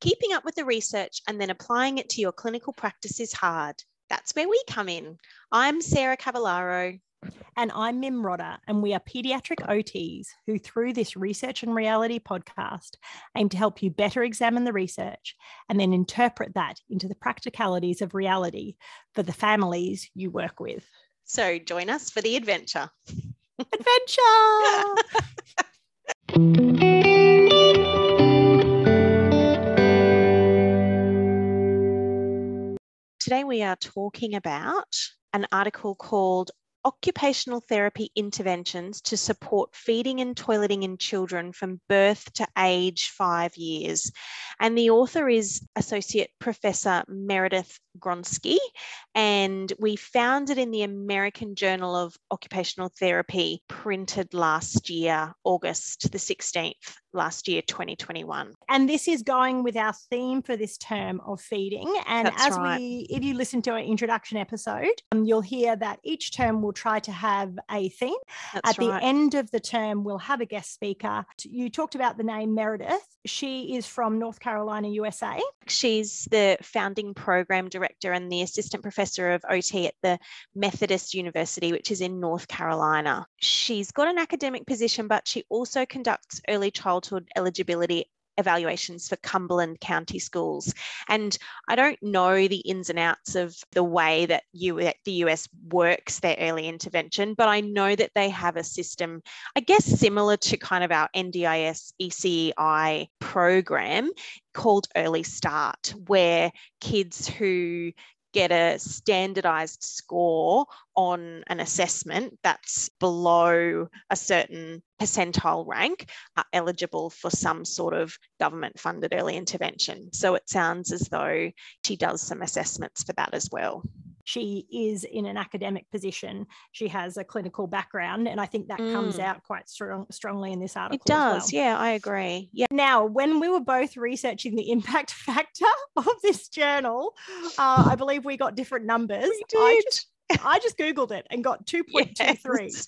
Keeping up with the research and then applying it to your clinical practice is hard. That's where we come in. I'm Sarah Cavallaro. And I'm Mim Rodder, and we are pediatric OTs who, through this Research and Reality podcast, aim to help you better examine the research and then interpret that into the practicalities of reality for the families you work with. So join us for the adventure. Adventure! Today we are talking about an article called occupational therapy interventions to support feeding and toileting in children from birth to age five years. And the author is Associate Professor Meredith Gronski, and we found it in the American Journal of Occupational Therapy, printed last year, August the 16th, last year, 2021. And this is going with our theme for this term of feeding. And That's as right. we, if you listen to our introduction episode, um, you'll hear that each term will try to have a theme. That's At right. the end of the term, we'll have a guest speaker. You talked about the name Meredith. She is from North Carolina, USA. She's the founding program director and the assistant professor of OT at the Methodist University, which is in North Carolina. She's got an academic position, but she also conducts early childhood eligibility evaluations for Cumberland County schools. And I don't know the ins and outs of the way that the US works their early intervention, but I know that they have a system, I guess, similar to kind of our NDIS ECEI program called Early Start, where kids who get a standardized score on an assessment that's below a certain percentile rank are eligible for some sort of government funded early intervention. So it sounds as though she does some assessments for that as well. She is in an academic position. She has a clinical background, and I think that comes Mm. out quite strong, strongly in this article. It as well. does. Yeah, I agree. Yeah. Now, when we were both researching the impact factor of this journal, uh, I believe we got different numbers. I just, I just Googled it and got 2.23. Yes.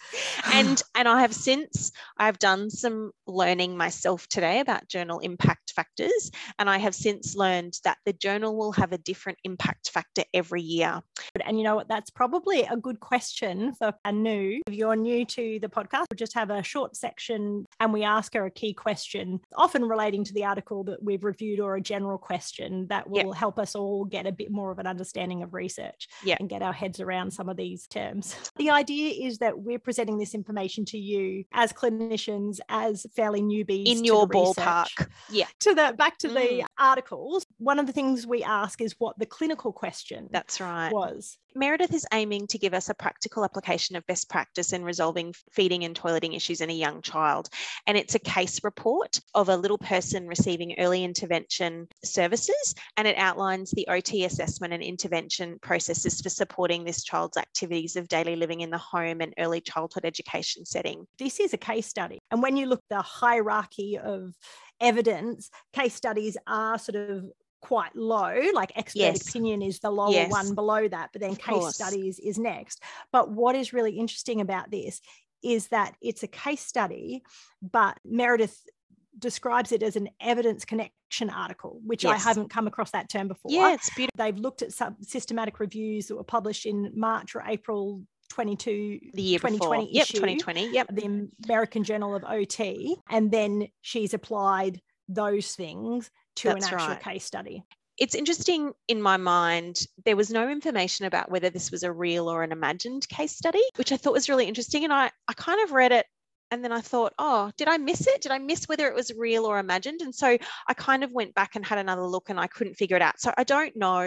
and and I have since I've done some learning myself today about journal impact factors and I have since learned that the journal will have a different impact factor every year. And you know what? That's probably a good question for Anu. If you're new to the podcast, we'll just have a short section and we ask her a key question, often relating to the article that we've reviewed or a general question that Yep. will help us all get a bit more of an understanding of research Yep. and get our heads around some of these terms. The idea is that we're presenting this information to you as clinicians, as fairly newbies In your ballpark. Yeah. to the back to Mm. the articles one of the things we ask is what the clinical question That's right. was Meredith is aiming to give us a practical application of best practice in resolving feeding and toileting issues in a young child. And it's a case report of a little person receiving early intervention services. And it outlines the OT assessment and intervention processes for supporting this child's activities of daily living in the home and early childhood education setting. this is a case study and when you look at the hierarchy of evidence case studies are sort of quite low like expert Yes. opinion is the lower Yes. one below that but then case studies is next but what is really interesting about this is that it's a case study but meredith describes it as an evidence connection article which i haven't come across that term before Yeah, it's beautiful. they've looked at some systematic reviews that were published in march or april 22 The year 2020 before. Yep, issue 2020. Yep. the American Journal of OT, and then she's applied those things to That's an actual right. case study. it's interesting in my mind there was no information about whether this was a real or an imagined case study which i thought was really interesting and i i kind of read it and then i thought oh did i miss it did i miss whether it was real or imagined and so i kind of went back and had another look and i couldn't figure it out so i don't know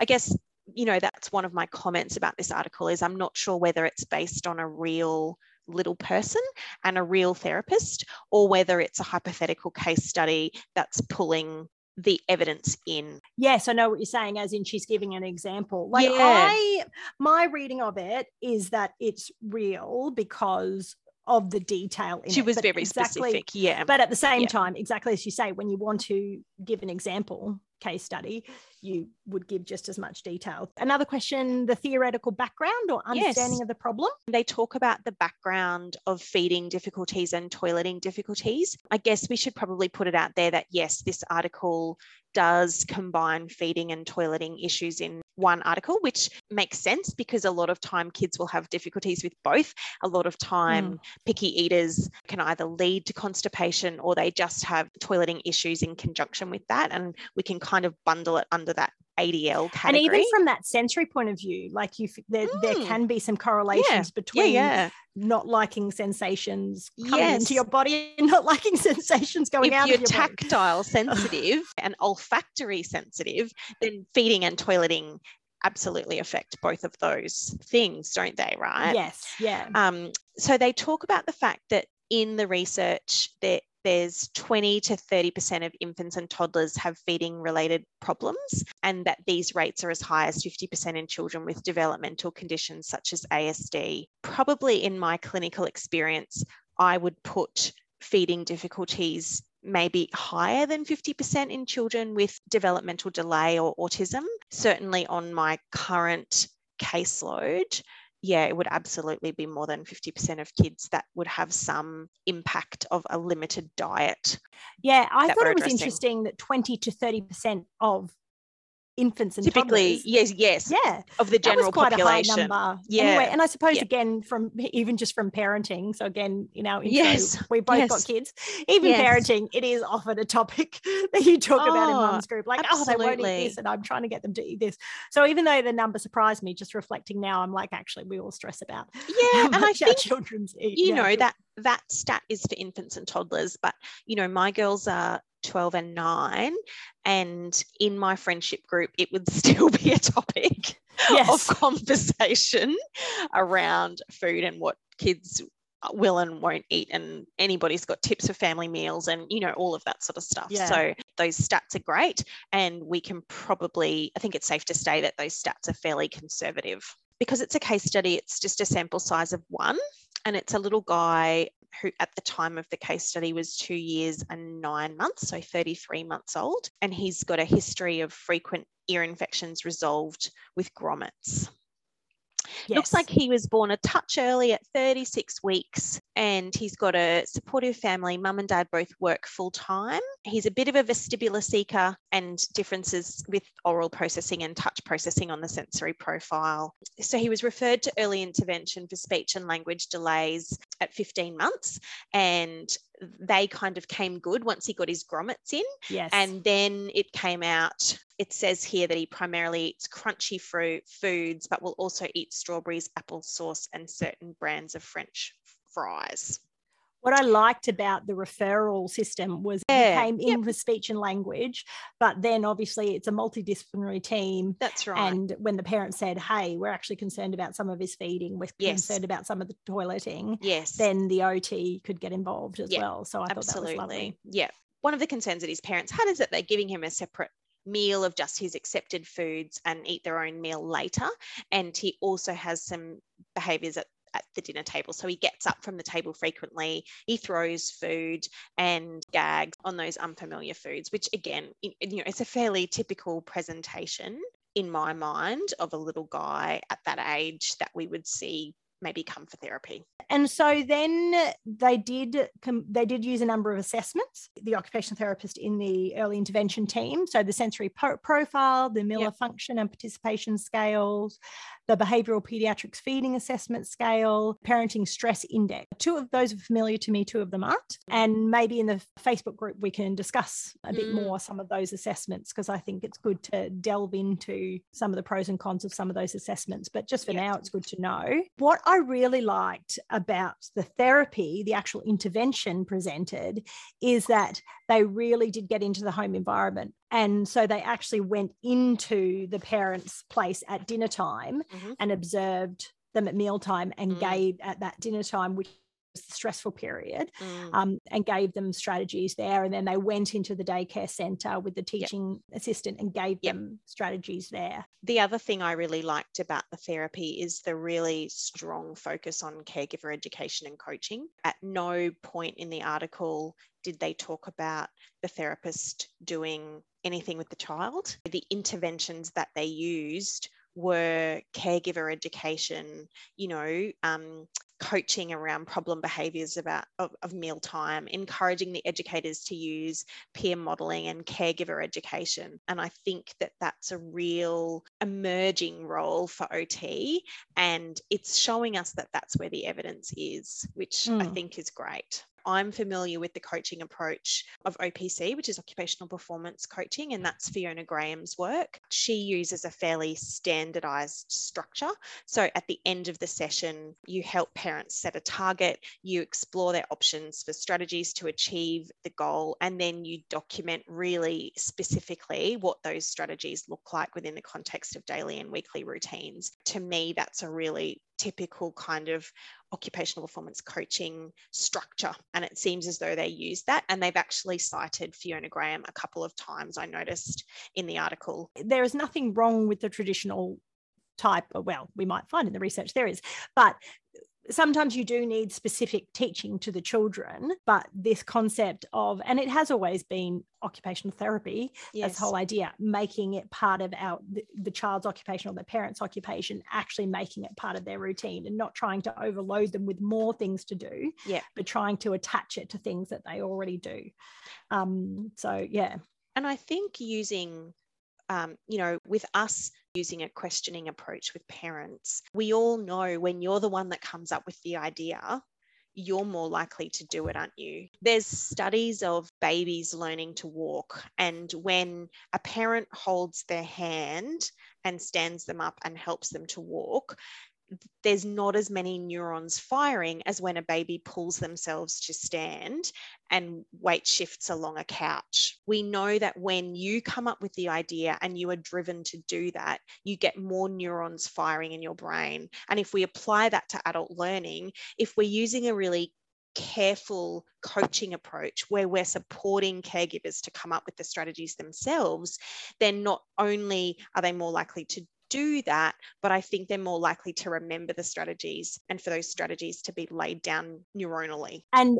i guess you know that's one of my comments about this article is i'm not sure whether it's based on a real little person and a real therapist or whether it's a hypothetical case study that's pulling the evidence in. Yes, I know what you're saying, as in she's giving an example. Like Yeah. I my reading of it is that it's real because of the detail in She it, was very exactly- specific. Yeah. But at the same Yeah. time, exactly as you say, when you want to give an example, case study, you would give just as much detail. Another question the theoretical background or understanding Yes. of the problem. They talk about the background of feeding difficulties and toileting difficulties. I guess we should probably put it out there that yes, this article does combine feeding and toileting issues in one article, which makes sense because a lot of time kids will have difficulties with both. A lot of time, hmm. picky eaters can either lead to constipation or they just have toileting issues in conjunction with that. And we can kind of bundle it under that ADL And even from that sensory point of view, like you, there, there Mm. can be some correlations yeah, between yeah. not liking sensations coming Yes. into your body and not liking sensations going if out you're of your body. tactile sensitive and olfactory sensitive, then feeding and toileting absolutely affect both of those things, don't they? Right. Yes, yeah. Um, so they talk about the fact that in the research that there's 20 to 30% of infants and toddlers have feeding related problems, and that these rates are as high as 50% in children with developmental conditions such as ASD. Probably in my clinical experience, I would put feeding difficulties maybe higher than 50% in children with developmental delay or autism. Certainly on my current caseload, yeah, it would absolutely be more than 50% of kids that would have some impact of a limited diet. Yeah, I thought it was interesting that 20 to 30% of infants and Typically, toddlers, yes, yes, yeah, of the general quite population. a high number. Yeah, Anyway, and I suppose yeah. again from even just from parenting. So again, in our intro, Yes, we both yes. got kids. Even Yes. parenting, it is often a topic that you talk about in Oh, mum's group. Like, oh, they won't eat this, and I'm trying to get them to eat this. So even though the number surprised me, just reflecting now, I'm like, actually, we all stress about Yeah, how and I our think children's eat. you know that that stat is for infants and toddlers but you know my girls are 12 and 9 and in my friendship group it would still be a topic Yes. of conversation around food and what kids will and won't eat and anybody's got tips for family meals and you know all of that sort of stuff Yeah. so those stats are great and we can probably i think it's safe to say that those stats are fairly conservative because it's a case study it's just a sample size of one and it's a little guy who at the time of the case study was two years and nine months, so 33 months old. And he's got a history of frequent ear infections resolved with grommets. Looks like he was born a touch early at 36 weeks and he's got a supportive family. Mum and dad both work full time. He's a bit of a vestibular seeker and differences with oral processing and touch processing on the sensory profile. So he was referred to early intervention for speech and language delays at 15 months and they kind of came good once he got his grommets in. yes. And then it came out, it says here that he primarily eats crunchy fruit foods, but will also eat strawberries, applesauce, and certain brands of French fries. What I liked about the referral system was Yeah, he came in with speech and language, but then obviously it's a multidisciplinary team. That's right. And when the parents said, Hey, we're actually concerned about some of his feeding, we're Yes. concerned about some of the toileting, yes. then the OT could get involved as Yeah, well. So I thought that was absolutely. lovely. Yeah. One of the concerns that his parents had is that they're giving him a separate meal of just his accepted foods and eat their own meal later. And he also has some behaviors at at the dinner table. So he gets up from the table frequently, he throws food and gags on those unfamiliar foods, which again, you know, it's a fairly typical presentation in my mind of a little guy at that age that we would see maybe come for therapy. And so then they did they did use a number of assessments. The occupational therapist in the early intervention team, so the sensory profile, the Miller Yep. function and participation scales, the behavioral pediatrics feeding assessment scale, parenting stress index. Two of those are familiar to me, two of them aren't. And maybe in the Facebook group we can discuss a bit Mm. more some of those assessments because I think it's good to delve into some of the pros and cons of some of those assessments. But just for Yeah. now, it's good to know. What I really liked about the therapy, the actual intervention presented, is that they really did get into the home environment. And so they actually went into the parents' place at dinner time Mhm. and observed them at mealtime and Mm. gave at that dinner time, which stressful period Mm. um, and gave them strategies there. And then they went into the daycare centre with the teaching assistant and gave Yep. them strategies there. The other thing I really liked about the therapy is the really strong focus on caregiver education and coaching. At no point in the article did they talk about the therapist doing anything with the child. The interventions that they used were caregiver education, you know, um, coaching around problem behaviors about of, of mealtime, encouraging the educators to use peer modeling and caregiver education. And I think that that's a real emerging role for OT. And it's showing us that that's where the evidence is, which I Mm. think is great. I'm familiar with the coaching approach of OPC, which is occupational performance coaching, and that's Fiona Graham's work. She uses a fairly standardized structure. So at the end of the session, you help parents set a target, you explore their options for strategies to achieve the goal, and then you document really specifically what those strategies look like within the context of daily and weekly routines. To me, that's a really typical kind of occupational performance coaching structure. And it seems as though they use that. And they've actually cited Fiona Graham a couple of times, I noticed in the article. There is nothing wrong with the traditional type, well, we might find in the research there is, but sometimes you do need specific teaching to the children but this concept of and it has always been occupational therapy Yes. this whole idea making it part of our the, the child's occupation or the parent's occupation actually making it part of their routine and not trying to overload them with more things to do Yeah. but trying to attach it to things that they already do um so yeah And I think using, um, you know, with us using a questioning approach with parents, we all know when you're the one that comes up with the idea, you're more likely to do it, aren't you? There's studies of babies learning to walk, and when a parent holds their hand and stands them up and helps them to walk, there's not as many neurons firing as when a baby pulls themselves to stand and weight shifts along a couch. We know that when you come up with the idea and you are driven to do that, you get more neurons firing in your brain. And if we apply that to adult learning, if we're using a really careful coaching approach where we're supporting caregivers to come up with the strategies themselves, then not only are they more likely to do that, but I think they're more likely to remember the strategies and for those strategies to be laid down neuronally. and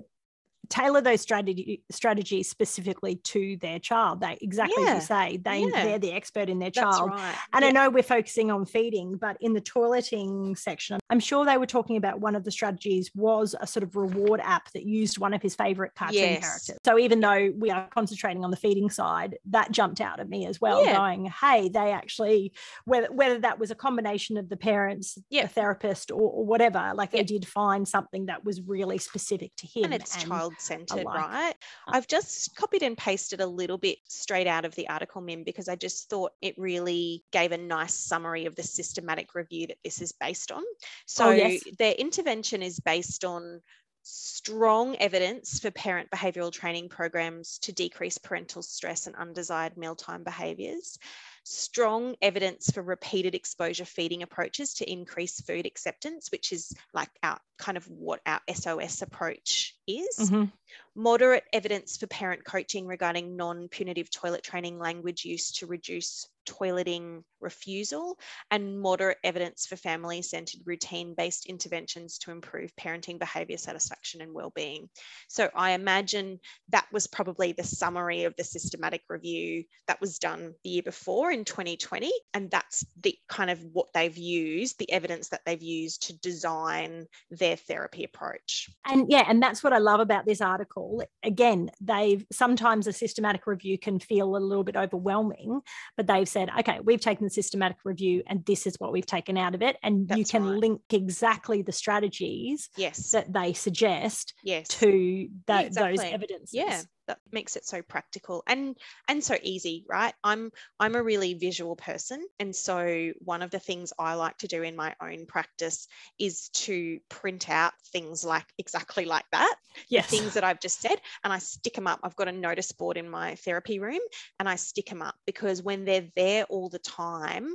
tailor those strategy strategies specifically to their child they exactly as you say they Yeah. they're the expert in their child right. And I know we're focusing on feeding, but in the toileting section, I'm sure they were talking about one of the strategies was a sort of reward app that used one of his favorite cartoon Yes. characters. So even though we are concentrating on the feeding side, that jumped out at me as well, Yeah. going, hey, they actually, whether, whether that was a combination of the parents, Yeah. the therapist, or, or whatever, like they did find something that was really specific to him. and it's child centered, right? I've just copied and pasted a little bit straight out of the article, Mim, because I just thought it really gave a nice summary of the systematic review that this is based on. Oh, so Oh, yes. their intervention is based on strong evidence for parent behavioural training programs to decrease parental stress and undesired mealtime behaviours. Strong evidence for repeated exposure feeding approaches to increase food acceptance, which is like our kind of what our SOS approach is Mhm. moderate evidence for parent coaching regarding non punitive toilet training language use to reduce toileting refusal, and moderate evidence for family centered routine based interventions to improve parenting behavior satisfaction and well-being. So I imagine that was probably the summary of the systematic review that was done the year before in 2020 and that's the kind of what they've used the evidence that they've used to design their therapy approach. and yeah and that's what i love about this article again they've sometimes a systematic review can feel a little bit overwhelming but they've said okay we've taken systematic review and this is what we've taken out of it and you can right. link exactly the strategies Yes. that they suggest yes. to tho- those exactly. evidences yeah that makes it so practical and and so easy right? I'm i'm a really visual person and so one of the things i like to do in my own practice is to print out things like exactly like that yes. things that i've just said and i stick them up. I've got a notice board in my therapy room and i stick them up because when they're there all the time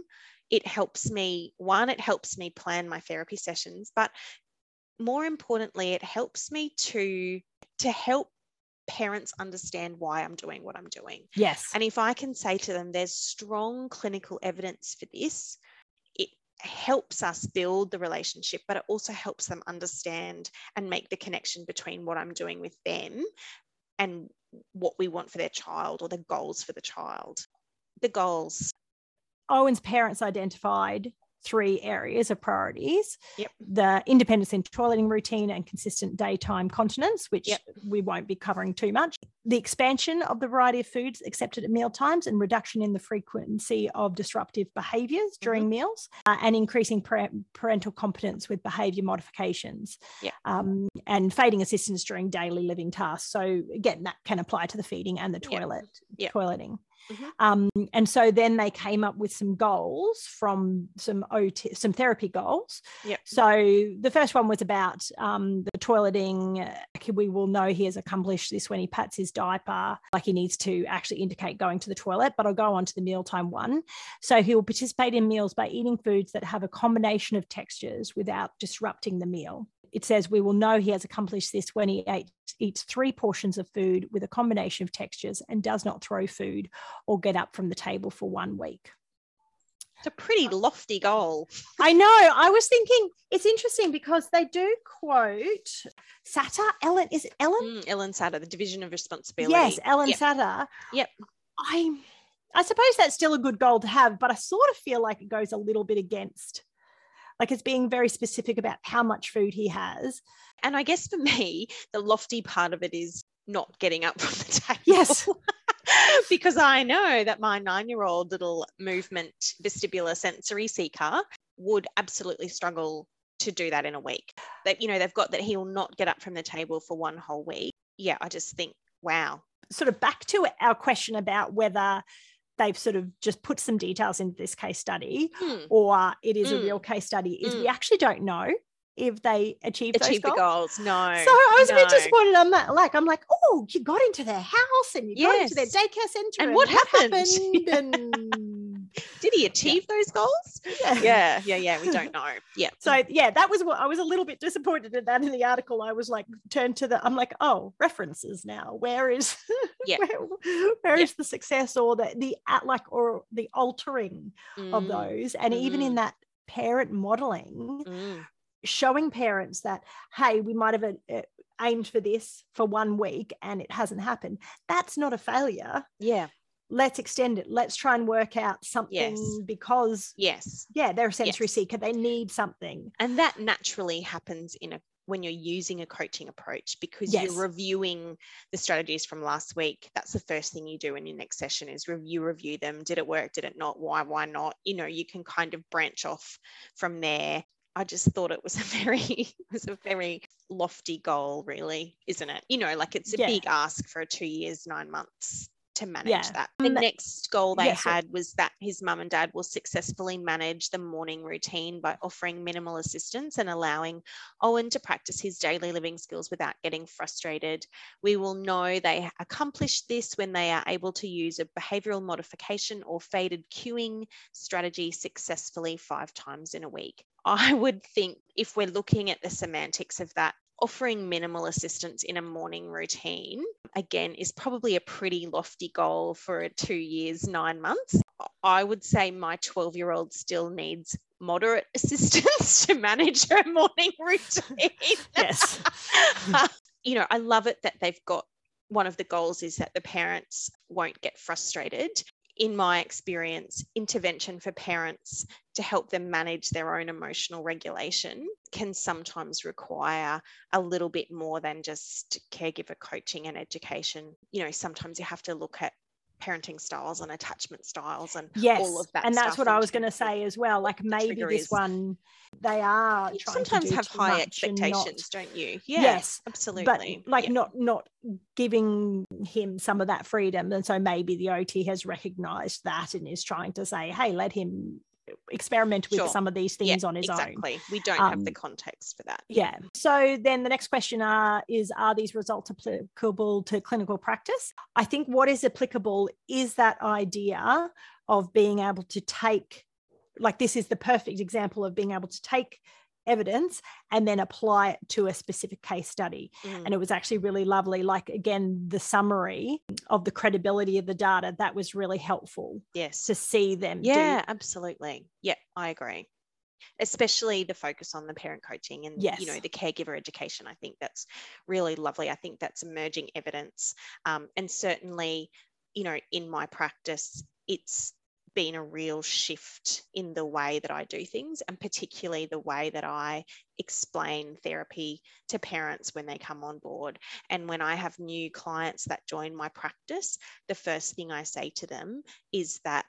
it helps me one it helps me plan my therapy sessions but more importantly, it helps me to to help parents understand why I'm doing what I'm doing. Yes. And if I can say to them, there's strong clinical evidence for this, it helps us build the relationship, but it also helps them understand and make the connection between what I'm doing with them and what we want for their child or the goals for the child. The goals. Owen's parents identified three areas of priorities Yep. the independence in toileting routine and consistent daytime continence, which Yep. we won't be covering too much, the expansion of the variety of foods accepted at meal times and reduction in the frequency of disruptive behaviors during Mm-hmm. meals, uh, and increasing par- parental competence with behavior modifications Yep. um, and fading assistance during daily living tasks. So, again, that can apply to the feeding and the toilet, toileting. Mhm. Um, and so then they came up with some goals from some OT, some therapy goals. Yep. So the first one was about um, the toileting. We will know he has accomplished this when he pats his diaper, like he needs to actually indicate going to the toilet. But I'll go on to the mealtime one. So he will participate in meals by eating foods that have a combination of textures without disrupting the meal. It says we will know he has accomplished this when he ate, eats three portions of food with a combination of textures and does not throw food or get up from the table for one week. It's a pretty lofty goal. I know. I was thinking it's interesting because they do quote Satter, Ellyn, is it Ellyn? Mm, Ellyn Satter, the division of responsibility. Yes, Ellyn Yep. Satter. Yep. I I suppose that's still a good goal to have, but I sort of feel like it goes a little bit against like it's being very specific about how much food he has. And I guess for me, the lofty part of it is not getting up from the table. Yes. because I know that my nine year old little movement vestibular sensory seeker would absolutely struggle to do that in a week. That, you know, they've got that he will not get up from the table for one whole week. Yeah, I just think, wow. Sort of back to our question about whether they've sort of just put some details into this case study Hmm. or it is a Mm. real case study is we Mm. actually don't know if they achieved, Achieve those the goals. goals. No. So I was a bit disappointed on that. Like I'm like, oh, you got into their house and you got into their daycare center. And what happened? happened? And Did he achieve those goals? Yeah, yeah, yeah. yeah. We don't know. Yeah. So yeah, that was what I was a little bit disappointed at that in the article. I was like, turned to the, I'm like, oh, references now. Where is, Yeah. where, where Yeah. is the success or the the at like or the altering of Mm, those? And even in mm. that parent modeling, mm. showing parents that hey, we might have uh, aimed for this for one week and it hasn't happened. That's not a failure. Yeah. Let's extend it. Let's try and work out something because Yes. yeah, they're a sensory Yes. seeker. They need something. and that naturally happens in a when you're using a coaching approach because Yes. you're reviewing the strategies from last week that's the first thing you do in your next session is review review them did it work did it not why why not you know you can kind of branch off from there i just thought it was a very it was a very lofty goal really isn't it you know like it's a Yeah. big ask for a two years nine months to manage Yeah. that the Um, next goal they yeah, so- had was that his mum and dad will successfully manage the morning routine by offering minimal assistance and allowing Owen to practice his daily living skills without getting frustrated. We will know they accomplished this when they are able to use a behavioral modification or faded cueing strategy successfully five times in a week. I would think if we're looking at the semantics of that, offering minimal assistance in a morning routine, again, is probably a pretty lofty goal for a two years, nine months. I would say my 12 year old still needs moderate assistance to manage her morning routine. Yes. you know, I love it that they've got one of the goals is that the parents won't get frustrated. In my experience, intervention for parents to help them manage their own emotional regulation can sometimes require a little bit more than just caregiver coaching and education. You know, sometimes you have to look at parenting styles and attachment styles and yes. all of that. and that's what I was going to say as well. Like maybe this is- one, they are You trying sometimes to do have high and not- expectations, don't you? Yeah, Yes, absolutely. but like Yeah. not not giving him some of that freedom and so maybe the ot has recognized that and is trying to say hey let him experiment with Sure. some of these Yeah, things on his own exactly. We don't have the Um, context for that. yeah so then the next question are is are these results applicable to clinical practice i think what is applicable is that idea of being able to take like this is the perfect example of being able to take evidence and then apply it to a specific case study. Mm. And it was actually really lovely. Like, again, the summary of the credibility of the data, that was really helpful yes. to see them. Yeah, do. absolutely. Yeah, I agree. Especially the focus on the parent coaching and Yes. you know the caregiver education. I think that's really lovely. I think that's emerging evidence, um, and certainly, you know, in my practice, it's been a real shift in the way that I do things, and particularly the way that I explain therapy to parents when they come on board. And when I have new clients that join my practice, the first thing I say to them is that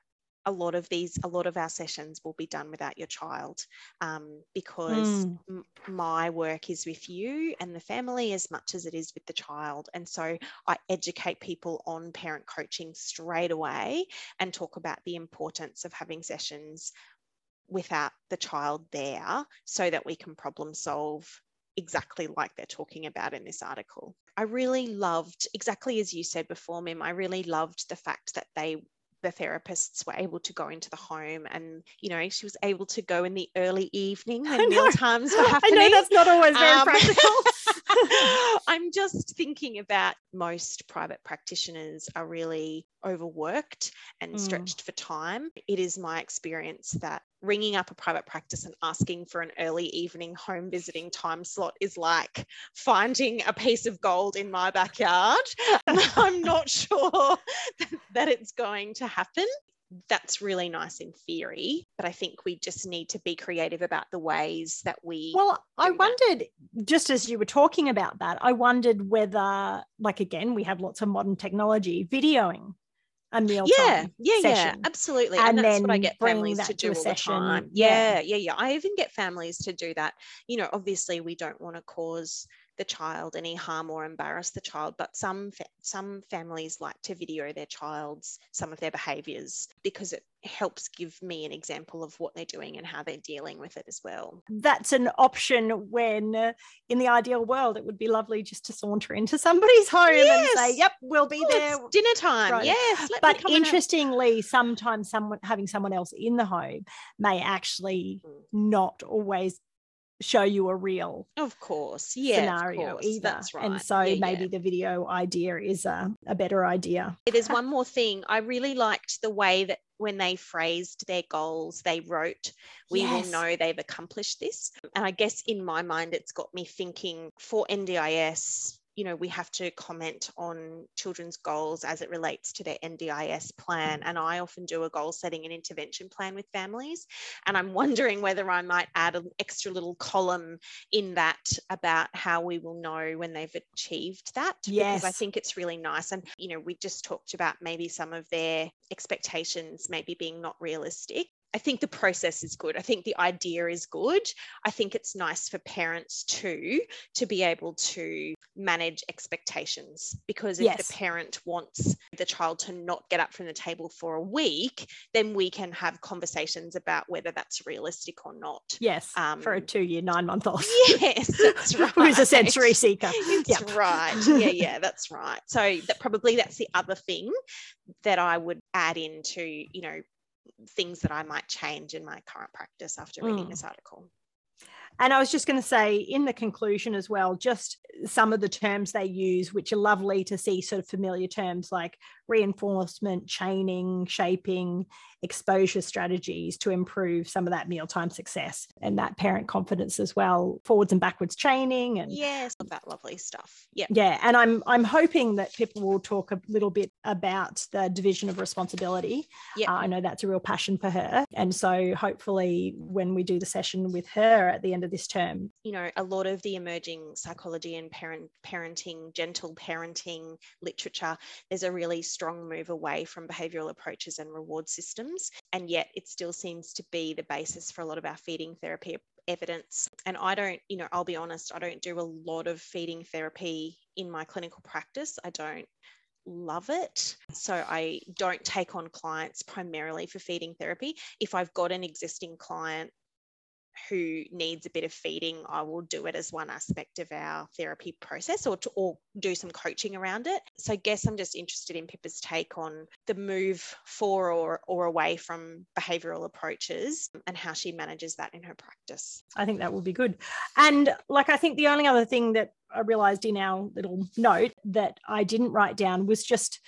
a lot of these a lot of our sessions will be done without your child um, because Mm. m- my work is with you and the family as much as it is with the child and so i educate people on parent coaching straight away and talk about the importance of having sessions without the child there so that we can problem solve exactly like they're talking about in this article. I really loved, exactly as you said before, Mim, I really loved the fact that they the therapists were able to go into the home and you know she was able to go in the early evening when meal times were I know that's not always very Um, practical. I'm just thinking about most private practitioners are really overworked and Mm. stretched for time. It is my experience that ringing up a private practice and asking for an early evening home visiting time slot is like finding a piece of gold in my backyard. I'm not sure that it's going to happen. That's really nice in theory, but I think we just need to be creative about the ways that we Well, I do that. wondered, just as you were talking about that, I wondered whether, like, again, we have lots of modern technology, videoing a meal yeah yeah yeah absolutely and and, that's what i get families to to do a all session. the time Yeah. yeah yeah yeah i even get families to do that you know obviously we don't want to cause the child any harm or embarrass the child but some fa- some families like to video their child's some of their behaviors because it helps give me an example of what they're doing and how they're dealing with it as well That's an option when, uh, in the ideal world, it would be lovely just to saunter into somebody's home and say, "Yep, we'll be Oh, there." dinner time Right. yes But interestingly, sometimes someone having someone else in the home may actually Mm. not always show you a real of course yeah scenario course, either. that's right And so Yeah, yeah. maybe the video idea is a, a better idea. There's one more thing. I really liked the way that when they phrased their goals, they wrote, We Yes. will know they've accomplished this. And I guess in my mind, it's got me thinking for NDIS, you know, we have to comment on children's goals as it relates to their NDIS plan. And I often do a goal setting and intervention plan with families. And I'm wondering whether I might add an extra little column in that about how we will know when they've achieved that. Yes. Because I think it's really nice. And, you know, we just talked about maybe some of their expectations maybe being not realistic. I think the process is good. I think the idea is good. I think it's nice for parents too to be able to manage expectations because if Yes. the parent wants the child to not get up from the table for a week, then we can have conversations about whether that's realistic or not. Yes, for a Um, two-year, nine-month-old Yes, that's right. who's a sensory seeker. That's Yep. right. Yeah, yeah, that's right. So that probably that's the other thing that I would add into, you know, things that I might change in my current practice after reading Mm. this article. And I was just going to say in the conclusion as well, just some of the terms they use, which are lovely to see sort of familiar terms like reinforcement, chaining, shaping, exposure strategies to improve some of that mealtime success and that parent confidence as well, forwards and backwards chaining and Yes, all that lovely stuff. Yeah. yeah and i'm i'm hoping that people will talk a little bit about the division of responsibility Yeah. Uh, i know that's a real passion for her and so hopefully when we do the session with her at the end of this term you know, a lot of the emerging psychology and parent parenting, gentle parenting literature, there's a really strong move away from behavioral approaches and reward systems. And yet it still seems to be the basis for a lot of our feeding therapy evidence. And I don't, you know, I'll be honest, I don't do a lot of feeding therapy in my clinical practice. I don't love it. So I don't take on clients primarily for feeding therapy. If I've got an existing client who needs a bit of feeding, I will do it as one aspect of our therapy process or to or do some coaching around it. So I guess I'm just interested in Pippa's take on the move for or, or away from behavioral approaches and how she manages that in her practice. I think that would be good. And like I think the only other thing that I realized in our little note that I didn't write down was just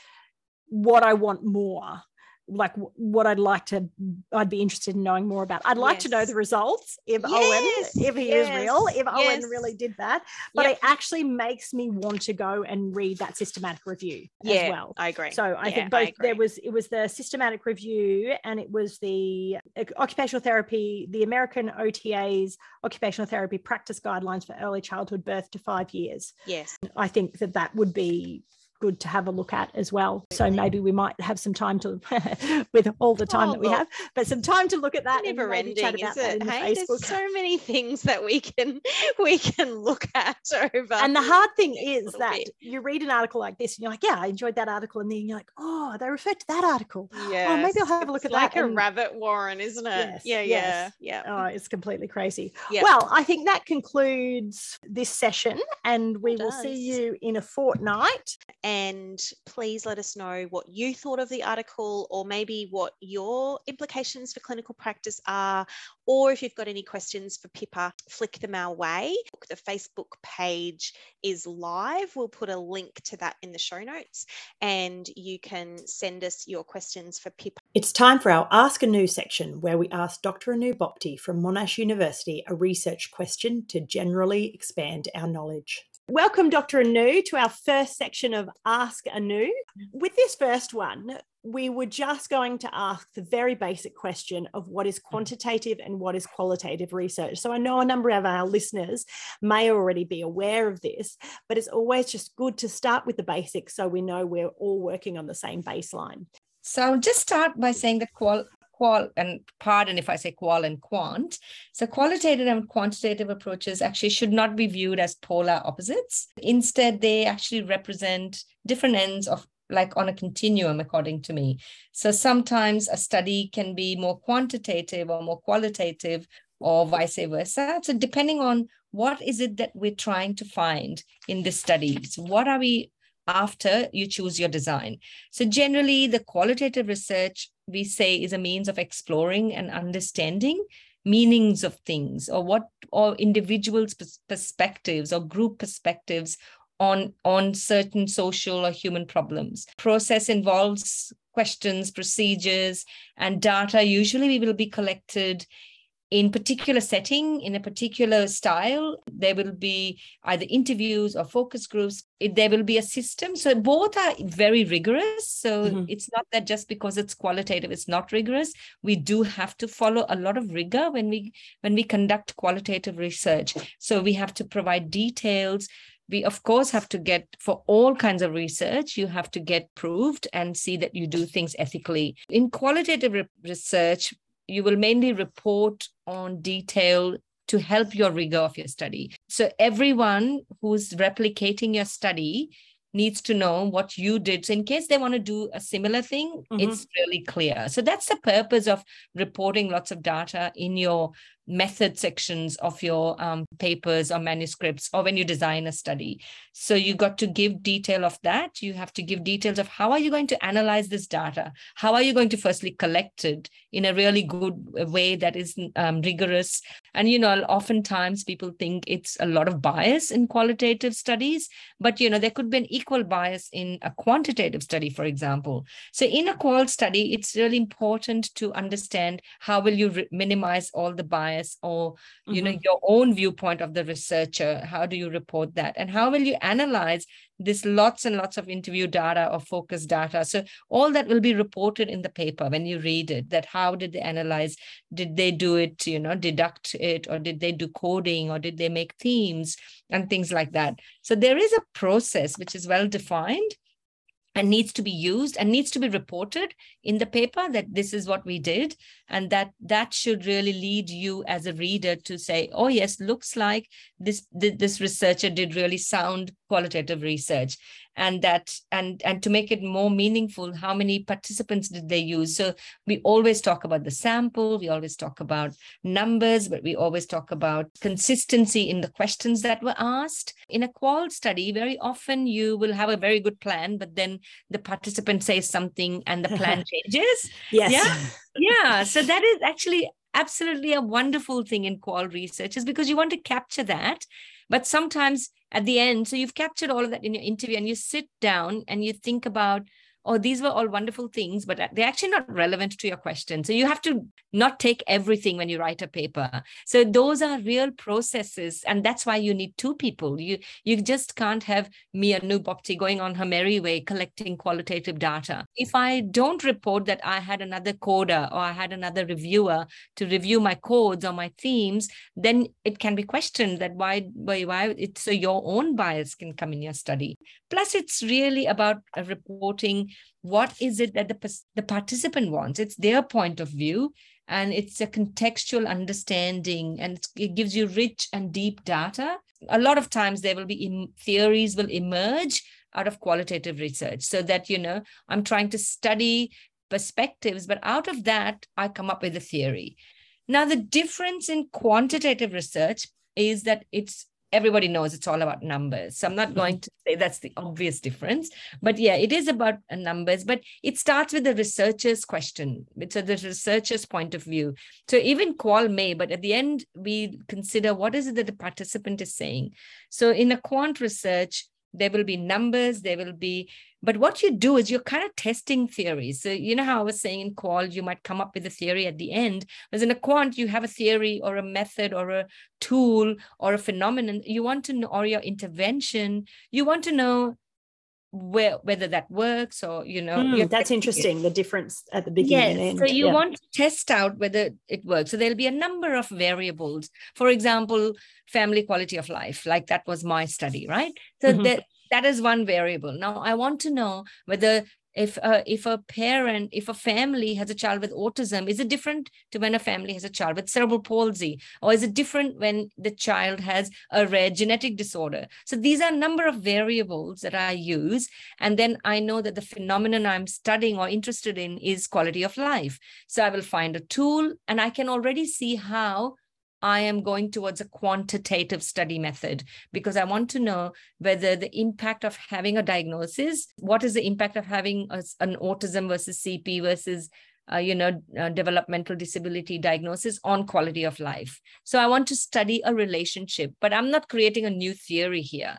what I want more like what I'd like to I'd be interested in knowing more about. I'd like yes. to know the results if yes. Owen if he yes. is real, if Owen really did that. But yep. it actually makes me want to go and read that systematic review yeah, as well. I agree. So I yeah, think both I there was it was the systematic review and it was the uh, occupational therapy, the American OTA's occupational therapy practice guidelines for early childhood birth to 5 years. Yes. I think that that would be good to have a look at as well. So maybe we might have some time to, with all the time oh, that we oh. have, but some time to look at that. Never ending, is it? Hey, Facebook. there's so many things that we can we can look at over. And the hard thing is that bit. you read an article like this and you're like, yeah, I enjoyed that article, and then you're like, oh, they referred to that article. Yeah. Oh, maybe I'll have a look it's at like that. Like a rabbit warren, isn't it? Yes, yeah, yes. yeah, yeah. Oh, it's completely crazy. Yep. Well, I think that concludes this session, and we will see you in a fortnight and please let us know what you thought of the article or maybe what your implications for clinical practice are. Or if you've got any questions for Pippa, flick them our way. The Facebook page is live. We'll put a link to that in the show notes and you can send us your questions for Pippa. It's time for our Ask Anu section where we ask Dr. Anoo Bhopti from Monash University a research question to generally expand our knowledge. Welcome, Dr. Anu, to our first section of Ask Anu. With this first one, we were just going to ask the very basic question of what is quantitative and what is qualitative research. So I know a number of our listeners may already be aware of this, but it's always just good to start with the basics so we know we're all working on the same baseline. So I'll just start by saying that qual qual and pardon if I say qual and quant. So qualitative and quantitative approaches actually should not be viewed as polar opposites. Instead, they actually represent different ends of like on a continuum, according to me. So sometimes a study can be more quantitative or more qualitative or vice versa. So depending on what is it that we're trying to find in the studies, what are we after you choose your design. So generally the qualitative research we say is a means of exploring and understanding meanings of things or what or individuals perspectives or group perspectives on on certain social or human problems process involves questions procedures and data usually we will be collected in particular setting in a particular style there will be either interviews or focus groups. It, there will be a system. So both are very rigorous. So mm-hmm. it's not that just because it's qualitative it's not rigorous. We do have to follow a lot of rigor when we when we conduct qualitative research. So we have to provide details. We of course have to get for all kinds of research you have to get proved and see that you do things ethically. In qualitative re- research you will mainly report on detail to help your rigor of your study. So everyone who's replicating your study needs to know what you did. So in case they want to do a similar thing, mm-hmm. it's really clear. So that's the purpose of reporting lots of data in your method sections of your um, papers or manuscripts or when you design a study. So you got to give detail of that. You have to give details of how are you going to analyze this data? How are you going to firstly collect it in a really good way that is um, rigorous? And you know oftentimes people think it's a lot of bias in qualitative studies but you know there could be an equal bias in a quantitative study for example. So in a qual study it's really important to understand how will you re- minimize all the bias bias or you mm-hmm. know your own viewpoint of the researcher how do you report that? And how will you analyze this lots and lots of interview data or focus data? So all that will be reported in the paper when you read it that how did they analyze? Did they do it you know deduct it or did they do coding or did they make themes and things like that? So there is a process which is well defined and needs to be used and needs to be reported in the paper that this is what we did. And that that should really lead you as a reader to say oh yes looks like this this researcher did really sound qualitative research and that and and to make it more meaningful how many participants did they use? So we always talk about the sample we always talk about numbers but we always talk about consistency in the questions that were asked. In a qual study very often you will have a very good plan but then the participant says something and the plan changes. Yes. Yeah. Yeah. So that is actually absolutely a wonderful thing in qual research is because you want to capture that but sometimes at the end, so you've captured all of that in your interview and you sit down and you think about oh, these were all wonderful things, but uh, they're actually not relevant to your question. So you have to not take everything when you write a paper. So those are real processes. And that's why you need two people. You you just can't have me and Nubopti going on her merry way collecting qualitative data. If I don't report that I had another coder or I had another reviewer to review my codes or my themes, then it can be questioned that why why why it's so your own bias can come in your study. Plus, it's really about reporting what is it that the, the participant wants? It's their point of view and it's a contextual understanding and it gives you rich and deep data. A lot of times there will be in, theories will emerge out of qualitative research so that you know i'm trying to study perspectives but out of that i come up with a theory. Now the difference in quantitative research is that it's everybody knows it's all about numbers. So I'm not going to say that's the obvious difference. But yeah, it is about uh, numbers, but it starts with the researcher's question. A, the researcher's point of view. So even qual may, but at the end, we consider what is it that the participant is saying. So in a quant research, there will be numbers, there will be but what you do is you're kind of testing theories. So, you know how I was saying in qual, you might come up with a theory at the end. Whereas in a quant, you have a theory or a method or a tool or a phenomenon. You want to know, or your intervention, you want to know where whether that works or you know mm, that's interesting the difference at the beginning yes, so you yeah. want to test out whether it works. So there'll be a number of variables. For example family quality of life like that was my study right? So mm-hmm. that that is one variable. Now i want to know whether if uh, if a parent if a family has a child with autism is it different to when a family has a child with cerebral palsy? Or is it different when the child has a rare genetic disorder? So these are a number of variables that i use. And then i know that the phenomenon i'm studying or interested in is quality of life. So i will find a tool and i can already see how I am going towards a quantitative study method because I want to know whether the impact of having a diagnosis, what is the impact of having a, an autism versus CP versus uh, you know, uh, developmental disability diagnosis on quality of life. So I want to study a relationship, but I'm not creating a new theory here.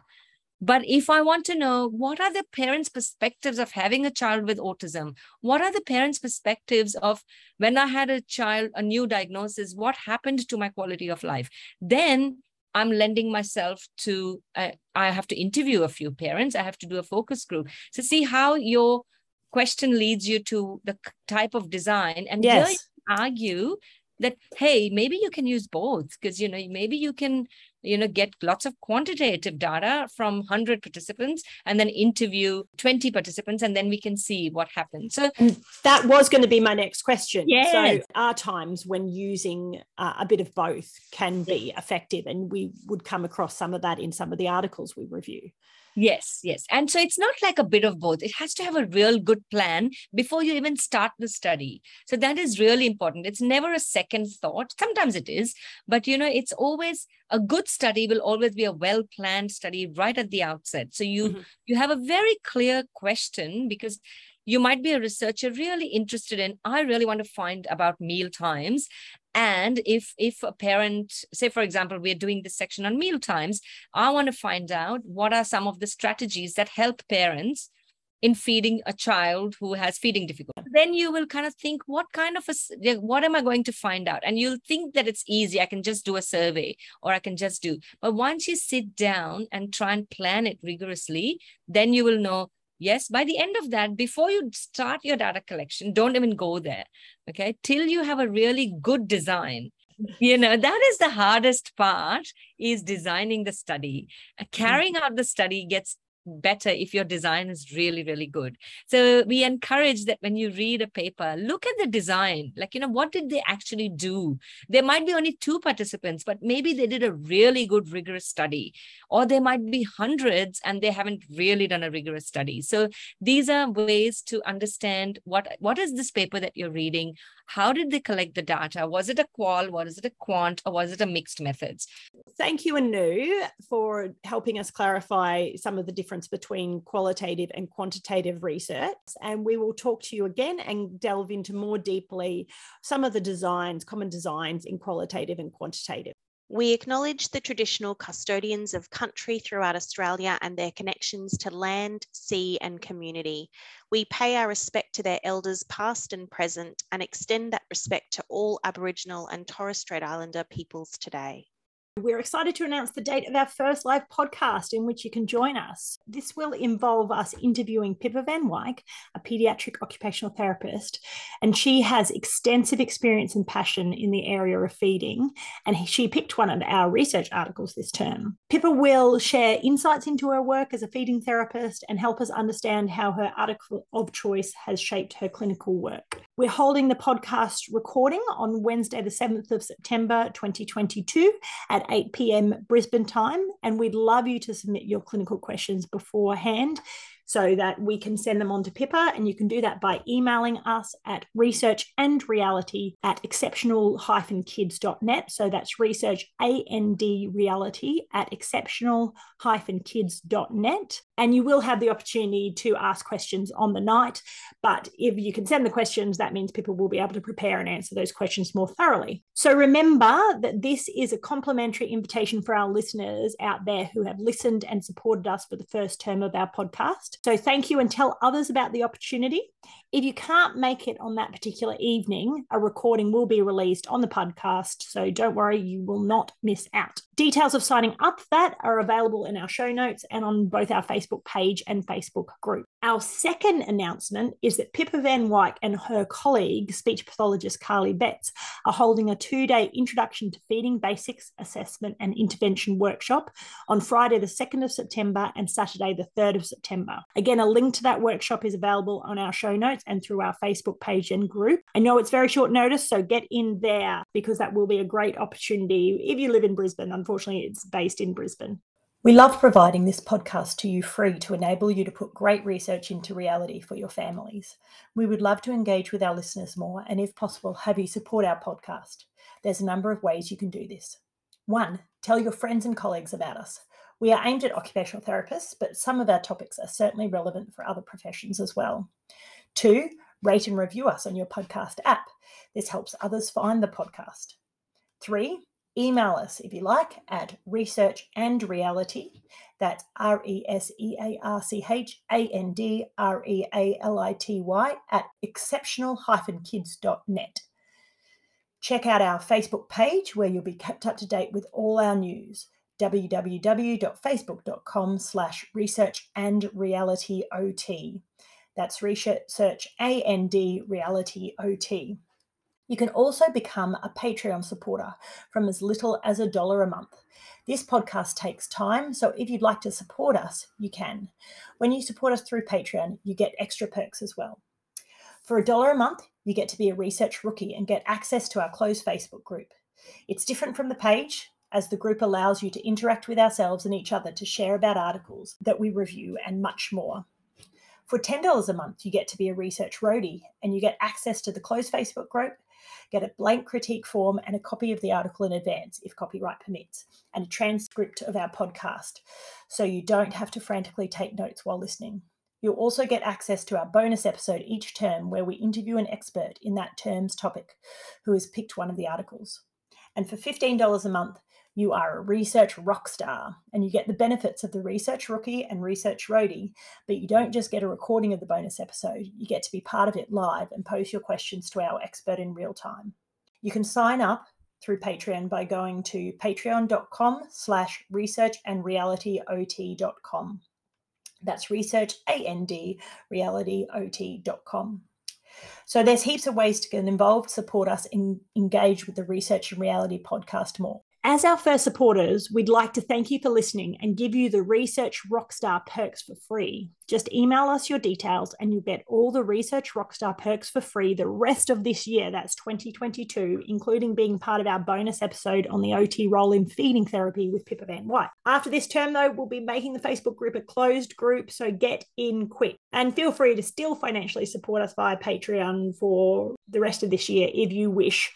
But if I want to know what are the parents' perspectives of having a child with autism, what are the parents' perspectives of when I had a child, a new diagnosis, what happened to my quality of life, then I'm lending myself to, uh, I have to interview a few parents, I have to do a focus group to see how your question leads you to the type of design. And yes. argue that hey maybe you can use both because you know maybe you can you know get lots of quantitative data from 100 participants and then interview 20 participants and then we can see what happens. So that was going to be my next question. Yes. so are times when using uh, a bit of both can be effective and we would come across some of that in some of the articles we review Yes, yes. And so it's not like a bit of both. It has to have a real good plan before you even start the study. So that is really important. It's never a second thought. Sometimes it is, but you know, it's always a good study will always be a well planned study right at the outset. So you mm-hmm. you have a very clear question because you might be a researcher really interested in i really want to find about meal times. And if if a parent say for example we're doing this section on meal times i want to find out what are some of the strategies that help parents in feeding a child who has feeding difficulties then you will kind of think what kind of a what am i going to find out? And you'll think that it's easy. I can just do a survey or i can just do. But once you sit down and try and plan it rigorously then you will know Yes, by the end of that, before you start your data collection, don't even go there. Okay. Till you have a really good design. You know, that is the hardest part is designing the study. Uh, carrying out the study gets better if your design is really really good so we encourage that when you read a paper look at the design like you know what did they actually do there might be only two participants but maybe they did a really good rigorous study or there might be hundreds and they haven't really done a rigorous study so these are ways to understand what what is this paper that you're reading how did they collect the data? Was it a qual? Was it a quant? Or was it a mixed methods? Thank you, Anu, for helping us clarify some of the difference between qualitative and quantitative research. And we will talk to you again and delve into more deeply some of the designs, common designs in qualitative and quantitative. We acknowledge the traditional custodians of country throughout Australia and their connections to land, sea, and community. We pay our respect to their elders, past and present, and extend that respect to all Aboriginal and Torres Strait Islander peoples today. We're excited to announce the date of our first live podcast in which you can join us. This will involve us interviewing Pippa Van Wyk, a pediatric occupational therapist, and she has extensive experience and passion in the area of feeding. And she picked one of our research articles this term. Pippa will share insights into her work as a feeding therapist and help us understand how her article of choice has shaped her clinical work. We're holding the podcast recording on Wednesday, the 7th of September 2022 at 8 p.m. Brisbane time. And we'd love you to submit your clinical questions beforehand so that we can send them on to Pippa. And you can do that by emailing us at research and reality at exceptional kids.net. So that's research and reality at exceptional kids.net. And you will have the opportunity to ask questions on the night. But if you can send the questions, that means people will be able to prepare and answer those questions more thoroughly. So remember that this is a complimentary invitation for our listeners out there who have listened and supported us for the first term of our podcast. So thank you and tell others about the opportunity. If you can't make it on that particular evening, a recording will be released on the podcast. So don't worry, you will not miss out. Details of signing up for that are available in our show notes and on both our Facebook page and Facebook group. Our second announcement is that Pippa Van Wyk and her colleague, speech pathologist Carly Betts, are holding a two day introduction to feeding basics assessment and intervention workshop on Friday, the 2nd of September and Saturday, the 3rd of September. Again, a link to that workshop is available on our show notes and through our Facebook page and group. I know it's very short notice, so get in there because that will be a great opportunity if you live in Brisbane. Unfortunately, it's based in Brisbane. We love providing this podcast to you free to enable you to put great research into reality for your families. We would love to engage with our listeners more and, if possible, have you support our podcast. There's a number of ways you can do this. One, tell your friends and colleagues about us. We are aimed at occupational therapists, but some of our topics are certainly relevant for other professions as well. Two, rate and review us on your podcast app. This helps others find the podcast. Three, email us if you like at research and reality. That's R E S E A R C H A N D R E A L I T Y at exceptional kids.net. Check out our Facebook page where you'll be kept up to date with all our news www.facebook.com slash research and reality OT. That's research and reality OT. You can also become a Patreon supporter from as little as a dollar a month. This podcast takes time, so if you'd like to support us, you can. When you support us through Patreon, you get extra perks as well. For a dollar a month, you get to be a research rookie and get access to our closed Facebook group. It's different from the page, as the group allows you to interact with ourselves and each other to share about articles that we review and much more. For $10 a month, you get to be a research roadie and you get access to the closed Facebook group, get a blank critique form and a copy of the article in advance if copyright permits, and a transcript of our podcast so you don't have to frantically take notes while listening. You'll also get access to our bonus episode each term where we interview an expert in that term's topic who has picked one of the articles. And for $15 a month, you are a research rock star and you get the benefits of the research rookie and research roadie, but you don't just get a recording of the bonus episode, you get to be part of it live and pose your questions to our expert in real time. You can sign up through Patreon by going to patreon.com slash research and realityot.com. That's research and realityot.com. So there's heaps of ways to get involved, support us, and engage with the Research and Reality podcast more. As our first supporters, we'd like to thank you for listening and give you the Research Rockstar perks for free. Just email us your details and you'll get all the Research Rockstar perks for free the rest of this year. That's 2022, including being part of our bonus episode on the OT role in feeding therapy with Pippa Van Wyk. After this term, though, we'll be making the Facebook group a closed group, so get in quick. And feel free to still financially support us via Patreon for the rest of this year if you wish.